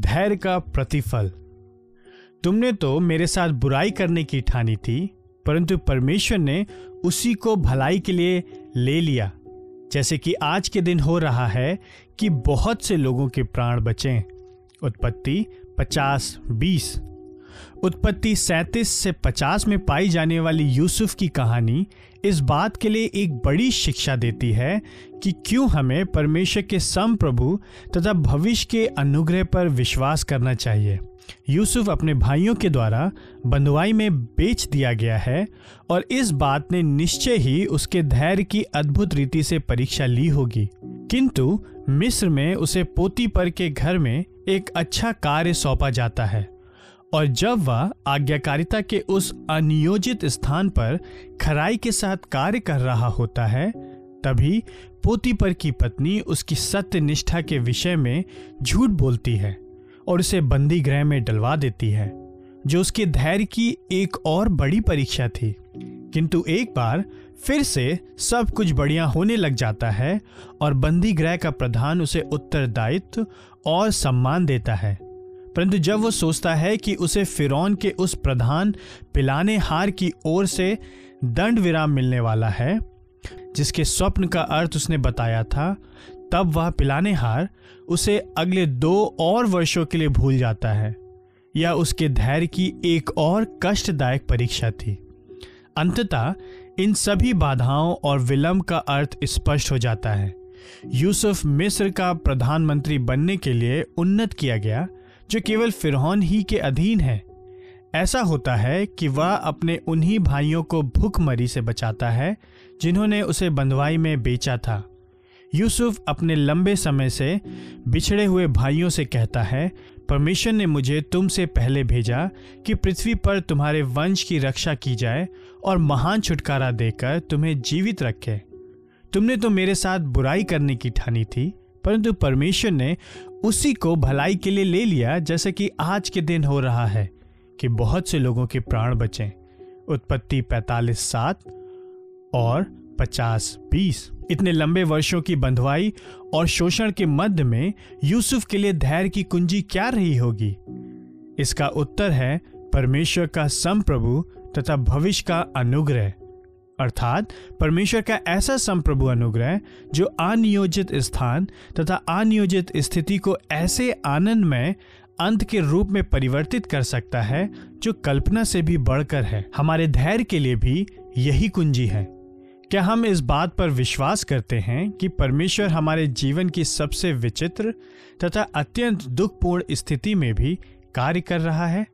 धैर्य का प्रतिफल। तुमने तो मेरे साथ बुराई करने की ठानी थी, परंतु परमेश्वर ने उसी को भलाई के लिए ले लिया। जैसे कि आज के दिन हो रहा है कि बहुत से लोगों के प्राण बचें। उत्पत्ति पचास बीस। उत्पत्ति सैंतीस से पचास में पाई जाने वाली यूसुफ की कहानी इस बात के लिए एक बड़ी शिक्षा देती है कि क्यों हमें परमेश्वर के सम प्रभु तथा भविष्य के अनुग्रह पर विश्वास करना चाहिए। यूसुफ अपने भाइयों के द्वारा बंधुआई में बेच दिया गया है और इस बात ने निश्चय ही उसके धैर्य की अद्भुत रीति से परीक्षा ली होगी। किंतु मिस्र में उसे पोती पर के घर में एक अच्छा कार्य सौंपा जाता है। और जब वह आज्ञाकारिता के उस अनियोजित स्थान पर खराई के साथ कार्य कर रहा होता है, तभी पोतीपर की पत्नी उसकी सत्य निष्ठा के विषय में झूठ बोलती है और उसे बंदी गृह में डलवा देती है, जो उसके धैर्य की एक और बड़ी परीक्षा थी। किंतु एक बार फिर से सब कुछ बढ़िया होने लग जाता है और बंदी गृह का प्रधान उसे उत्तरदायित्व और सम्मान देता है। परंतु जब वो सोचता है कि उसे फिरौन के उस प्रधान पिलाने हार की ओर से दंड विराम मिलने वाला है, जिसके स्वप्न का अर्थ उसने बताया था, तब वह पिलाने हार उसे अगले दो और वर्षों के लिए भूल जाता है यह उसके धैर्य की एक और कष्टदायक परीक्षा थी। अंततः इन सभी बाधाओं और विलंब का अर्थ स्पष्ट हो जाता है। यूसुफ मिस्र का प्रधानमंत्री बनने के लिए उन्नत किया गया जो केवल फिरौन ही के अधीन है। ऐसा होता है कि वह अपने उन्हीं भाइयों को भूखमरी से बचाता है, जिन्होंने उसे बंधवाई में बेचा था। यूसुफ अपने लंबे समय से बिछड़े हुए भाइयों से कहता है, परमेश्वर ने मुझे तुमसे पहले भेजा कि पृथ्वी पर तुम्हारे वंश की रक्षा की जाए और महान छुटकारा देकर तुम्हें जीवित रखे। तुमने तो मेरे साथ बुराई करने की ठानी थी। परंतु परमेश्वर ने उसी को भलाई के लिए ले लिया, जैसे कि आज के दिन हो रहा है, कि बहुत से लोगों के प्राण बचें। उत्पत्ति पैतालीस सात और पचास बीस। इतने लंबे वर्षों की बंधवाई और शोषण के मध्य में यूसुफ के लिए धैर्य की कुंजी क्या रही होगी? इसका उत्तर है, परमेश्वर का संप्रभु तथा भविष्य का अनुग्रह। अर्थात परमेश्वर का ऐसा संप्रभु अनुग्रह जो अनियोजित स्थान तथा अनियोजित स्थिति को ऐसे आनंदमय, अंत के रूप में परिवर्तित कर सकता है, जो कल्पना से भी बढ़कर है। हमारे धैर्य के लिए भी यही कुंजी है। क्या हम इस बात पर विश्वास करते हैं कि परमेश्वर हमारे जीवन की सबसे विचित्र तथा अत्यंत दुखपूर्ण स्थिति में भी कार्य कर रहा है?